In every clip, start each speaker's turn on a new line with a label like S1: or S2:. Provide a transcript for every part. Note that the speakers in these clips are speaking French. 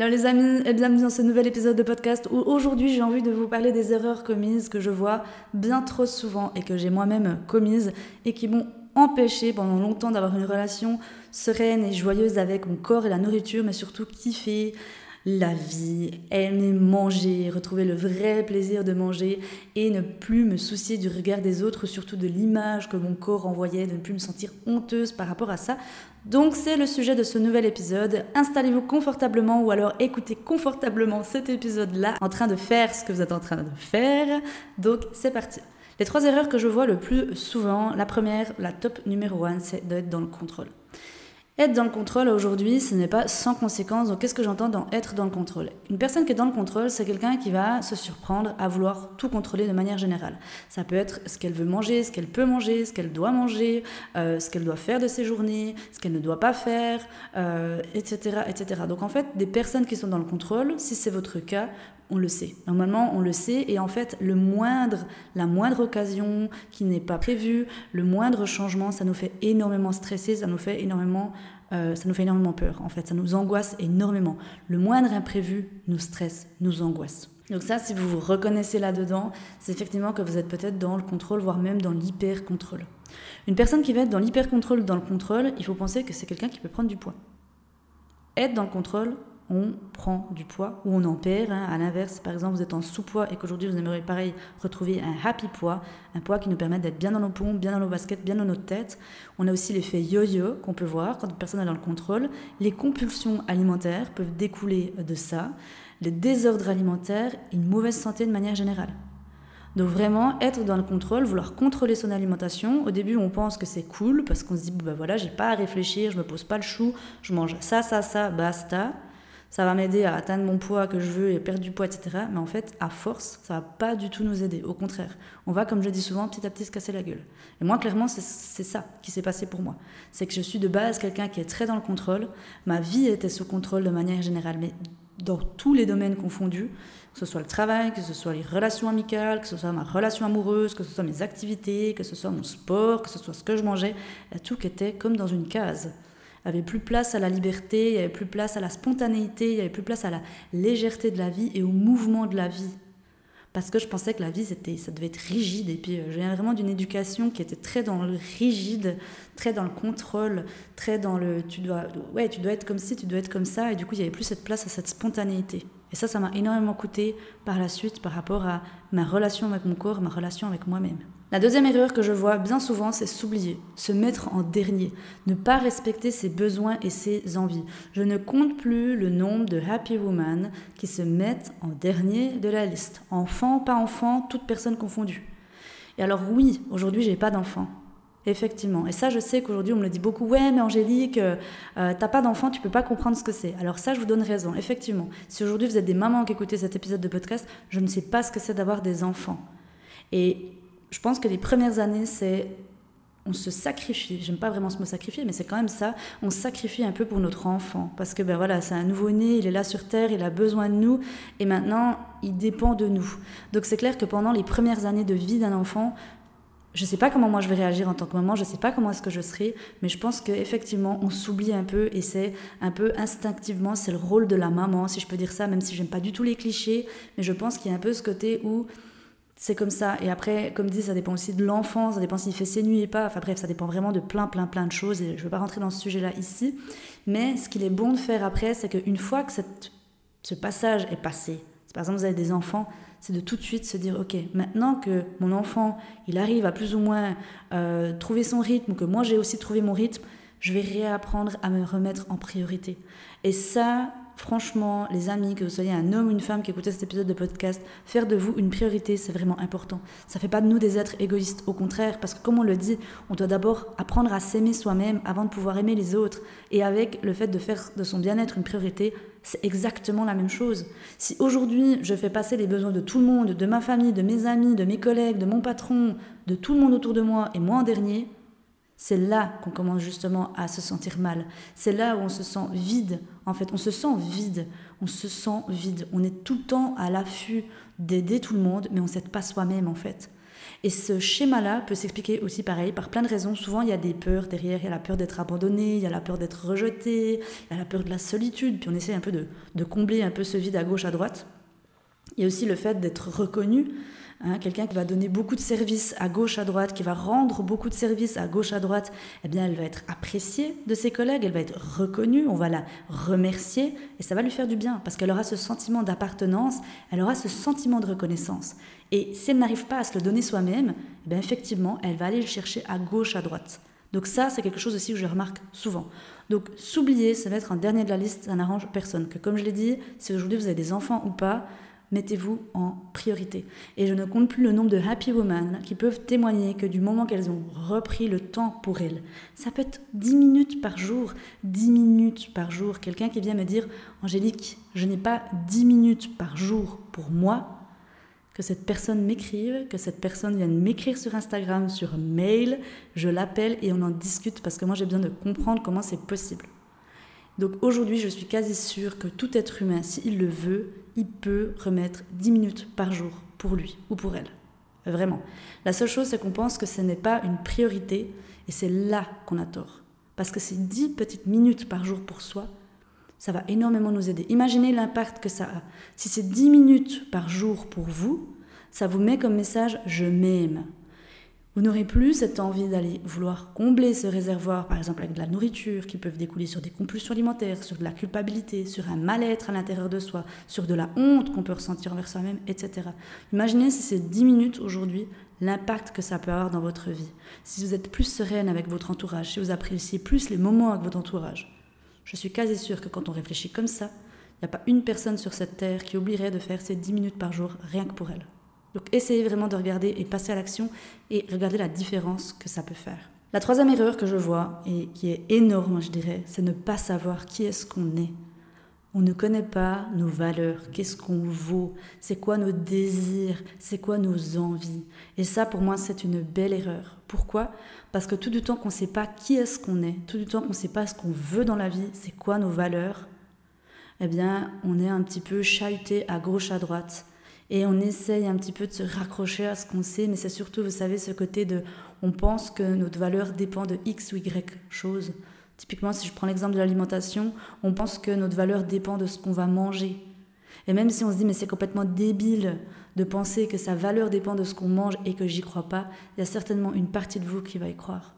S1: Hello les amis et bienvenue dans ce nouvel épisode de podcast où aujourd'hui j'ai envie de vous parler des erreurs commises que je vois bien trop souvent et que j'ai moi-même commises et qui m'ont empêché pendant longtemps d'avoir une relation sereine et joyeuse avec mon corps et la nourriture mais surtout kiffer la vie, aimer manger, retrouver le vrai plaisir de manger et ne plus me soucier du regard des autres, surtout de l'image que mon corps envoyait, de ne plus me sentir honteuse par rapport à ça. Donc c'est le sujet de ce nouvel épisode. Installez-vous confortablement ou alors écoutez confortablement cet épisode-là en train de faire ce que vous êtes en train de faire. Donc c'est parti. Les trois erreurs que je vois le plus souvent, la première, la top numéro 1, c'est d'être dans le contrôle. Être dans le contrôle aujourd'hui, ce n'est pas sans conséquence. Donc, qu'est-ce que j'entends dans être dans le contrôle? Une personne qui est dans le contrôle, c'est quelqu'un qui va se surprendre à vouloir tout contrôler de manière générale. Ça peut être ce qu'elle veut manger, ce qu'elle peut manger, ce qu'elle doit manger, euh, ce qu'elle doit faire de ses journées, ce qu'elle ne doit pas faire, euh, etc. Donc, en fait, des personnes qui sont dans le contrôle, si c'est votre cas, on le sait. Normalement, on le sait. Et en fait, le moindre, la moindre occasion qui n'est pas prévue, le moindre changement, ça nous fait énormément stresser, ça nous fait énormément, euh, ça nous fait énormément peur. En fait, ça nous angoisse énormément. Le moindre imprévu nous stresse, nous angoisse. Donc ça, si vous vous reconnaissez là-dedans, c'est effectivement que vous êtes peut-être dans le contrôle, voire même dans l'hyper-contrôle. Une personne qui va être dans l'hyper-contrôle, dans le contrôle, il faut penser que c'est quelqu'un qui peut prendre du poids. Être dans le contrôle, on prend du poids ou on en perd. Hein. À l'inverse, par exemple, vous êtes en sous-poids et qu'aujourd'hui vous aimeriez pareil retrouver un happy poids, un poids qui nous permet d'être bien dans nos pompes, bien dans nos baskets, bien dans notre tête. On a aussi l'effet yo-yo qu'on peut voir quand une personne est dans le contrôle. Les compulsions alimentaires peuvent découler de ça, les désordres alimentaires, une mauvaise santé de manière générale. Donc vraiment être dans le contrôle, vouloir contrôler son alimentation. Au début, on pense que c'est cool parce qu'on se dit bah voilà, j'ai pas à réfléchir, je me pose pas le chou, je mange ça, ça, ça, basta ça va m'aider à atteindre mon poids que je veux et perdre du poids, etc. Mais en fait, à force, ça va pas du tout nous aider. Au contraire, on va, comme je dis souvent, petit à petit se casser la gueule. Et moi, clairement, c'est ça qui s'est passé pour moi. C'est que je suis de base quelqu'un qui est très dans le contrôle. Ma vie était sous contrôle de manière générale, mais dans tous les domaines confondus, que ce soit le travail, que ce soit les relations amicales, que ce soit ma relation amoureuse, que ce soit mes activités, que ce soit mon sport, que ce soit ce que je mangeais, tout qui était comme dans une case. Il n'y avait plus place à la liberté, il n'y avait plus place à la spontanéité, il n'y avait plus place à la légèreté de la vie et au mouvement de la vie. Parce que je pensais que la vie, c'était, ça devait être rigide. Et puis, euh, je viens vraiment d'une éducation qui était très dans le rigide, très dans le contrôle, très dans le tu dois, ouais, tu dois être comme ci, tu dois être comme ça. Et du coup, il n'y avait plus cette place à cette spontanéité. Et ça, ça m'a énormément coûté par la suite par rapport à ma relation avec mon corps, ma relation avec moi-même. La deuxième erreur que je vois bien souvent, c'est s'oublier, se mettre en dernier, ne pas respecter ses besoins et ses envies. Je ne compte plus le nombre de happy women qui se mettent en dernier de la liste. Enfant, pas enfant, toute personne confondue. Et alors oui, aujourd'hui, j'ai pas d'enfant. Effectivement. Et ça, je sais qu'aujourd'hui, on me le dit beaucoup. Ouais, mais Angélique, euh, euh, t'as pas d'enfant, tu peux pas comprendre ce que c'est. Alors ça, je vous donne raison. Effectivement. Si aujourd'hui vous êtes des mamans qui écoutez cet épisode de podcast, je ne sais pas ce que c'est d'avoir des enfants. Et je pense que les premières années, c'est on se sacrifie. J'aime pas vraiment ce mot sacrifier, mais c'est quand même ça. On sacrifie un peu pour notre enfant parce que ben voilà, c'est un nouveau-né, il est là sur terre, il a besoin de nous et maintenant il dépend de nous. Donc c'est clair que pendant les premières années de vie d'un enfant, je sais pas comment moi je vais réagir en tant que maman, je sais pas comment est-ce que je serai, mais je pense qu'effectivement on s'oublie un peu et c'est un peu instinctivement, c'est le rôle de la maman, si je peux dire ça, même si j'aime pas du tout les clichés, mais je pense qu'il y a un peu ce côté où c'est comme ça. Et après, comme dit, ça dépend aussi de l'enfant, ça dépend s'il fait ses nuits et pas. Enfin bref, ça dépend vraiment de plein, plein, plein de choses. Et je ne veux pas rentrer dans ce sujet-là ici. Mais ce qu'il est bon de faire après, c'est qu'une fois que cette, ce passage est passé, par exemple vous avez des enfants, c'est de tout de suite se dire, ok, maintenant que mon enfant, il arrive à plus ou moins euh, trouver son rythme, que moi j'ai aussi trouvé mon rythme, je vais réapprendre à me remettre en priorité. Et ça, Franchement, les amis, que vous soyez un homme ou une femme qui écoutez cet épisode de podcast, faire de vous une priorité, c'est vraiment important. Ça ne fait pas de nous des êtres égoïstes, au contraire, parce que comme on le dit, on doit d'abord apprendre à s'aimer soi-même avant de pouvoir aimer les autres. Et avec le fait de faire de son bien-être une priorité, c'est exactement la même chose. Si aujourd'hui je fais passer les besoins de tout le monde, de ma famille, de mes amis, de mes collègues, de mon patron, de tout le monde autour de moi, et moi en dernier, c'est là qu'on commence justement à se sentir mal. C'est là où on se sent vide. En fait, on se sent vide. On se sent vide. On est tout le temps à l'affût d'aider tout le monde, mais on ne s'aide pas soi-même en fait. Et ce schéma-là peut s'expliquer aussi pareil par plein de raisons. Souvent, il y a des peurs derrière. Il y a la peur d'être abandonné, il y a la peur d'être rejeté, il y a la peur de la solitude. Puis on essaie un peu de, de combler un peu ce vide à gauche, à droite. Il y a aussi le fait d'être reconnu. Hein, quelqu'un qui va donner beaucoup de services à gauche, à droite, qui va rendre beaucoup de services à gauche, à droite, eh bien, elle va être appréciée de ses collègues, elle va être reconnue, on va la remercier, et ça va lui faire du bien, parce qu'elle aura ce sentiment d'appartenance, elle aura ce sentiment de reconnaissance. Et si elle n'arrive pas à se le donner soi-même, eh effectivement, elle va aller le chercher à gauche, à droite. Donc ça, c'est quelque chose aussi que je remarque souvent. Donc s'oublier, se mettre en dernier de la liste, ça n'arrange personne. Que comme je l'ai dit, si aujourd'hui vous avez des enfants ou pas, mettez-vous en priorité. Et je ne compte plus le nombre de happy women qui peuvent témoigner que du moment qu'elles ont repris le temps pour elles, ça peut être 10 minutes par jour, 10 minutes par jour. Quelqu'un qui vient me dire, Angélique, je n'ai pas 10 minutes par jour pour moi, que cette personne m'écrive, que cette personne vienne m'écrire sur Instagram, sur mail, je l'appelle et on en discute parce que moi j'ai besoin de comprendre comment c'est possible. Donc aujourd'hui, je suis quasi sûre que tout être humain, s'il le veut, il peut remettre 10 minutes par jour pour lui ou pour elle. Vraiment. La seule chose, c'est qu'on pense que ce n'est pas une priorité et c'est là qu'on a tort. Parce que ces 10 petites minutes par jour pour soi, ça va énormément nous aider. Imaginez l'impact que ça a. Si c'est 10 minutes par jour pour vous, ça vous met comme message je m'aime. Vous n'aurez plus cette envie d'aller vouloir combler ce réservoir, par exemple avec de la nourriture, qui peuvent découler sur des compulsions alimentaires, sur de la culpabilité, sur un mal-être à l'intérieur de soi, sur de la honte qu'on peut ressentir envers soi-même, etc. Imaginez si c'est 10 minutes aujourd'hui, l'impact que ça peut avoir dans votre vie. Si vous êtes plus sereine avec votre entourage, si vous appréciez plus les moments avec votre entourage. Je suis quasi sûre que quand on réfléchit comme ça, il n'y a pas une personne sur cette terre qui oublierait de faire ces 10 minutes par jour rien que pour elle. Donc essayez vraiment de regarder et passer à l'action et regarder la différence que ça peut faire. La troisième erreur que je vois et qui est énorme, je dirais, c'est ne pas savoir qui est-ce qu'on est. On ne connaît pas nos valeurs, qu'est-ce qu'on vaut, c'est quoi nos désirs, c'est quoi nos envies? Et ça, pour moi, c'est une belle erreur. Pourquoi? Parce que tout du temps qu'on ne sait pas qui est-ce qu'on est, tout du temps qu'on ne sait pas ce qu'on veut dans la vie, c'est quoi nos valeurs, eh bien, on est un petit peu chahuté à gauche, à droite et on essaye un petit peu de se raccrocher à ce qu'on sait, mais c'est surtout, vous savez, ce côté de on pense que notre valeur dépend de X ou Y chose. Typiquement, si je prends l'exemple de l'alimentation, on pense que notre valeur dépend de ce qu'on va manger. Et même si on se dit, mais c'est complètement débile de penser que sa valeur dépend de ce qu'on mange et que j'y crois pas, il y a certainement une partie de vous qui va y croire.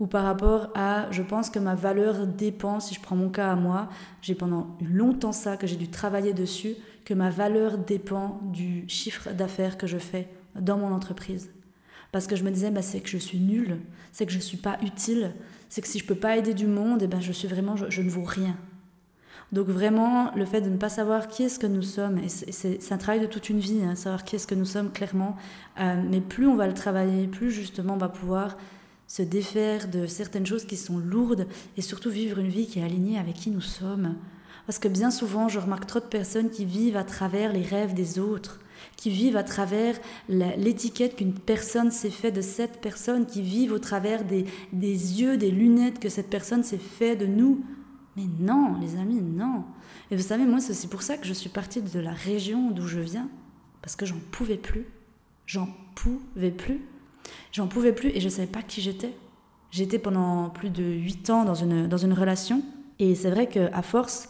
S1: Ou par rapport à, je pense que ma valeur dépend, si je prends mon cas à moi, j'ai pendant longtemps ça, que j'ai dû travailler dessus, que ma valeur dépend du chiffre d'affaires que je fais dans mon entreprise. Parce que je me disais, bah, c'est que je suis nulle, c'est que je ne suis pas utile, c'est que si je ne peux pas aider du monde, eh ben, je suis vraiment, je, ne vaux rien. Donc vraiment, le fait de ne pas savoir qui est-ce que nous sommes, c'est un travail de toute une vie, hein, savoir qui est-ce que nous sommes clairement, euh, mais plus on va le travailler, plus justement on va pouvoir se défaire de certaines choses qui sont lourdes et surtout vivre une vie qui est alignée avec qui nous sommes, parce que bien souvent, je remarque trop de personnes qui vivent à travers les rêves des autres, qui vivent à travers l'étiquette qu'une personne s'est fait de cette personne, qui vivent au travers des, des yeux, des lunettes que cette personne s'est fait de nous. Mais non, les amis, non. Et vous savez, moi, c'est pour ça que je suis partie de la région d'où je viens, parce que j'en pouvais plus. J'en pouvais plus. J'en pouvais plus et je ne savais pas qui j'étais. J'étais pendant plus de huit ans dans une, dans une relation. Et c'est vrai qu'à force,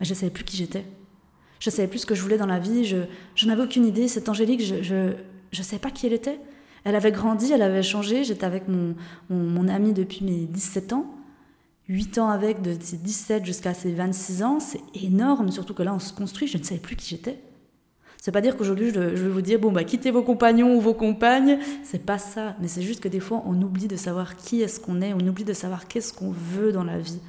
S1: je ne savais plus qui j'étais. Je ne savais plus ce que je voulais dans la vie. Je n'avais aucune idée. Cette Angélique, je ne savais pas qui elle était. Elle avait grandi, elle avait changé. J'étais avec mon, mon, ami depuis mes 17 ans. 8 ans avec, de ses 17 jusqu'à ses 26 ans. C'est énorme, surtout que là, on se construit. Je ne savais plus qui j'étais. C'est pas dire qu'aujourd'hui je, vais vous dire bon bah quittez vos compagnons ou vos compagnes, c'est pas ça, mais c'est juste que des fois on oublie de savoir qui est-ce qu'on est, on oublie de savoir qu'est-ce qu'on veut dans la vie.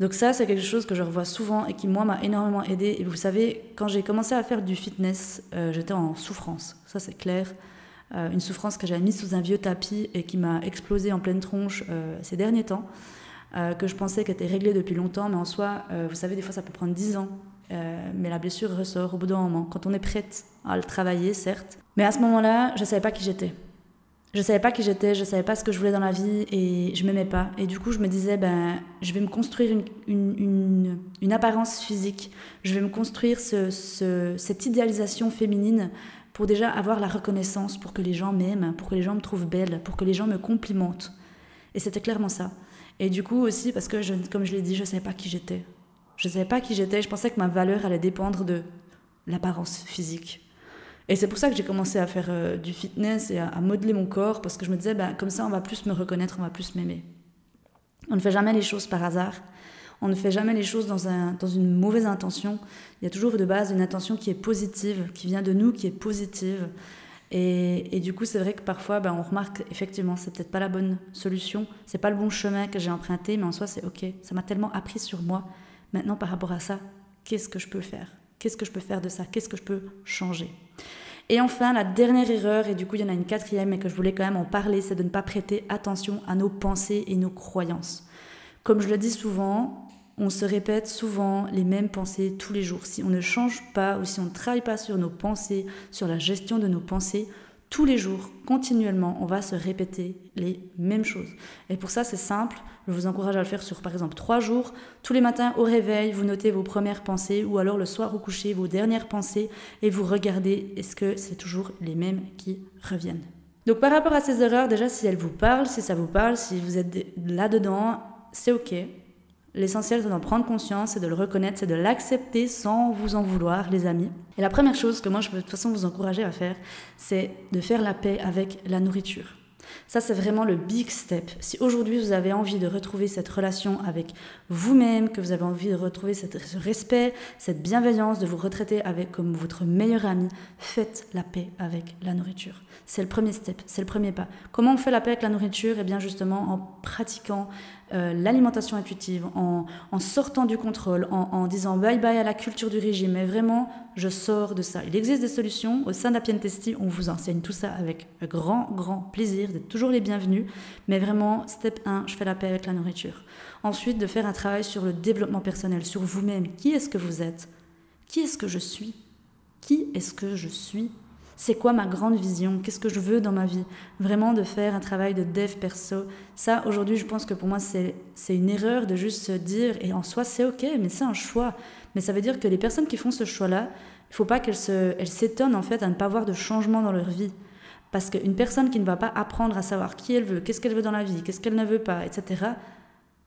S1: Donc ça, c'est quelque chose que je revois souvent et qui, moi, m'a énormément aidé. Et vous savez, quand j'ai commencé à faire du fitness, euh, j'étais en souffrance. Ça, c'est clair. Euh, une souffrance que j'avais mise sous un vieux tapis et qui m'a explosé en pleine tronche euh, ces derniers temps. que je pensais qu'elle était réglée depuis longtemps, mais en soi, vous savez, des fois ça peut prendre 10 ans. Mais la blessure ressort au bout d'un moment, quand on est prête à le travailler, certes. Mais à ce moment-là, je ne savais pas qui j'étais. Je savais pas qui j'étais, je savais pas ce que je voulais dans la vie et je m'aimais pas. Et du coup, je me disais, ben, je vais me construire une, une, une, apparence physique, je vais me construire ce, ce, cette idéalisation féminine pour déjà avoir la reconnaissance, pour que les gens m'aiment, pour que les gens me trouvent belle, pour que les gens me complimentent. Et c'était clairement ça. Et du coup aussi, parce que, je, comme je l'ai dit, je ne savais pas qui j'étais. Je ne savais pas qui j'étais, je pensais que ma valeur allait dépendre de l'apparence physique. Et c'est pour ça que j'ai commencé à faire euh, du fitness et à, modeler mon corps, parce que je me disais, ben, comme ça, on va plus me reconnaître, on va plus m'aimer. On ne fait jamais les choses par hasard. On ne fait jamais les choses dans, un, dans une mauvaise intention. Il y a toujours de base une intention qui est positive, qui vient de nous, qui est positive. Et, et du coup, c'est vrai que parfois, ben, on remarque effectivement, c'est peut-être pas la bonne solution, c'est pas le bon chemin que j'ai emprunté, mais en soi, c'est ok. Ça m'a tellement appris sur moi. Maintenant, par rapport à ça, qu'est-ce que je peux faire? Qu'est-ce que je peux faire de ça? Qu'est-ce que je peux changer? Et enfin, la dernière erreur, et du coup il y en a une quatrième, mais que je voulais quand même en parler, c'est de ne pas prêter attention à nos pensées et nos croyances. Comme je le dis souvent, on se répète souvent les mêmes pensées tous les jours. Si on ne change pas ou si on ne travaille pas sur nos pensées, sur la gestion de nos pensées, tous les jours, continuellement, on va se répéter les mêmes choses. Et pour ça, c'est simple. Je vous encourage à le faire sur, par exemple, trois jours. Tous les matins, au réveil, vous notez vos premières pensées, ou alors le soir au coucher, vos dernières pensées, et vous regardez est-ce que c'est toujours les mêmes qui reviennent? Donc par rapport à ces erreurs, déjà, si elles vous parlent, si ça vous parle, si vous êtes là-dedans, c'est OK. L'essentiel, c'est d'en prendre conscience, c'est de le reconnaître, c'est de l'accepter sans vous en vouloir, les amis. Et la première chose que moi, je peux de toute façon vous encourager à faire, c'est de faire la paix avec la nourriture. Ça, c'est vraiment le big step. Si aujourd'hui vous avez envie de retrouver cette relation avec vous-même, que vous avez envie de retrouver ce respect, cette bienveillance, de vous retraiter avec comme votre meilleur ami, faites la paix avec la nourriture. C'est le premier step, c'est le premier pas. Comment on fait la paix avec la nourriture? Eh bien justement en pratiquant euh, l'alimentation intuitive, en, sortant du contrôle, en, disant bye bye à la culture du régime. Mais vraiment, je sors de ça. Il existe des solutions. Au sein d'Apien Testi, on vous enseigne tout ça avec grand, grand plaisir. Vous êtes toujours les bienvenus. Mais vraiment, step 1, je fais la paix avec la nourriture. Ensuite, de faire un travail sur le développement personnel, sur vous-même. Qui est-ce que vous êtes? Qui est-ce que je suis? Qui est-ce que je suis? C'est quoi ma grande vision? Qu'est-ce que je veux dans ma vie? Vraiment de faire un travail de dev perso. Ça, aujourd'hui, je pense que pour moi, c'est une erreur de juste se dire, et en soi, c'est ok, mais c'est un choix. Mais ça veut dire que les personnes qui font ce choix-là, il faut pas qu'elles s'étonnent en fait à ne pas voir de changement dans leur vie. Parce qu'une personne qui ne va pas apprendre à savoir qui elle veut, qu'est-ce qu'elle veut dans la vie, qu'est-ce qu'elle ne veut pas, etc.,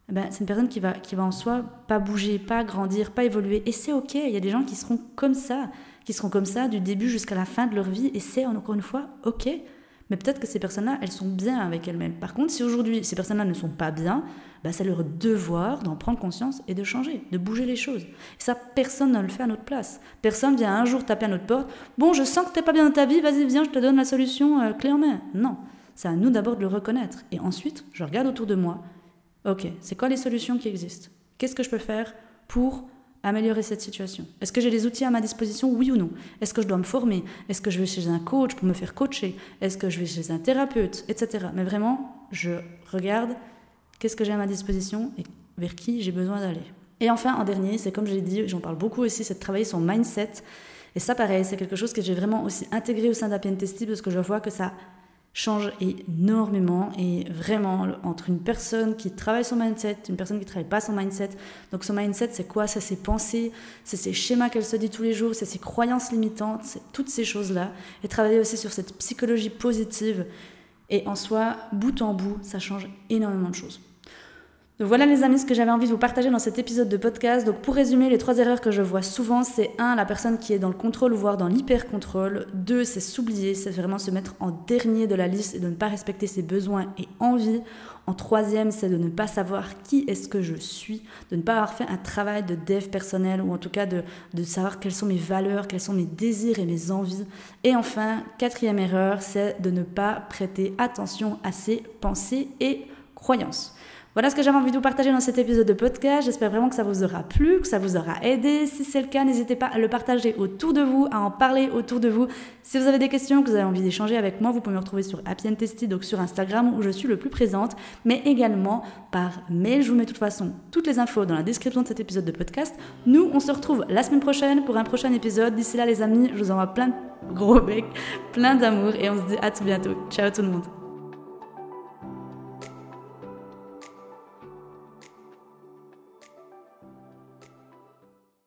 S1: eh ben, c'est une personne qui va, qui va en soi pas bouger, pas grandir, pas évoluer. Et c'est ok, il y a des gens qui seront comme ça qui seront comme ça du début jusqu'à la fin de leur vie, et c'est encore une fois ok. Mais peut-être que ces personnes-là, elles sont bien avec elles-mêmes. Par contre, si aujourd'hui ces personnes-là ne sont pas bien, bah, c'est leur devoir d'en prendre conscience et de changer, de bouger les choses. Et ça, personne ne le fait à notre place. Personne vient un jour taper à notre porte. Bon, je sens que tu n'es pas bien dans ta vie, vas-y, viens, je te donne la solution euh, clé en main. Non, c'est à nous d'abord de le reconnaître. Et ensuite, je regarde autour de moi. Ok, c'est quoi les solutions qui existent? Qu'est-ce que je peux faire pour améliorer cette situation Est-ce que j'ai les outils à ma disposition, oui ou non? Est-ce que je dois me former? Est-ce que je vais chez un coach pour me faire coacher? Est-ce que je vais chez un thérapeute? Etc. Mais vraiment, je regarde qu'est-ce que j'ai à ma disposition et vers qui j'ai besoin d'aller. Et enfin, en dernier, c'est comme je l'ai dit, j'en parle beaucoup aussi, c'est de travailler son mindset. Et ça, pareil, c'est quelque chose que j'ai vraiment aussi intégré au sein d'Apien Testy parce que je vois que ça change énormément et vraiment entre une personne qui travaille son mindset, une personne qui travaille pas son mindset. Donc son mindset, c'est quoi? C'est ses pensées, c'est ses schémas qu'elle se dit tous les jours, c'est ses croyances limitantes, c'est toutes ces choses-là. Et travailler aussi sur cette psychologie positive. Et en soi, bout en bout, ça change énormément de choses. Donc voilà les amis ce que j'avais envie de vous partager dans cet épisode de podcast. Donc pour résumer, les trois erreurs que je vois souvent, c'est un, la personne qui est dans le contrôle, voire dans l'hyper-contrôle. Deux, c'est s'oublier, c'est vraiment se mettre en dernier de la liste et de ne pas respecter ses besoins et envies. En troisième, c'est de ne pas savoir qui est-ce que je suis, de ne pas avoir fait un travail de dev personnel ou en tout cas de, de savoir quelles sont mes valeurs, quels sont mes désirs et mes envies. Et enfin, quatrième erreur, c'est de ne pas prêter attention à ses pensées et croyances. Voilà ce que j'avais envie de vous partager dans cet épisode de podcast. J'espère vraiment que ça vous aura plu, que ça vous aura aidé. Si c'est le cas, n'hésitez pas à le partager autour de vous, à en parler autour de vous. Si vous avez des questions, que vous avez envie d'échanger avec moi, vous pouvez me retrouver sur Happy Testy, donc sur Instagram où je suis le plus présente, mais également par mail. Je vous mets de toute façon toutes les infos dans la description de cet épisode de podcast. Nous, on se retrouve la semaine prochaine pour un prochain épisode. D'ici là, les amis, je vous envoie plein de gros becs, plein d'amour et on se dit à tout bientôt. Ciao tout le monde.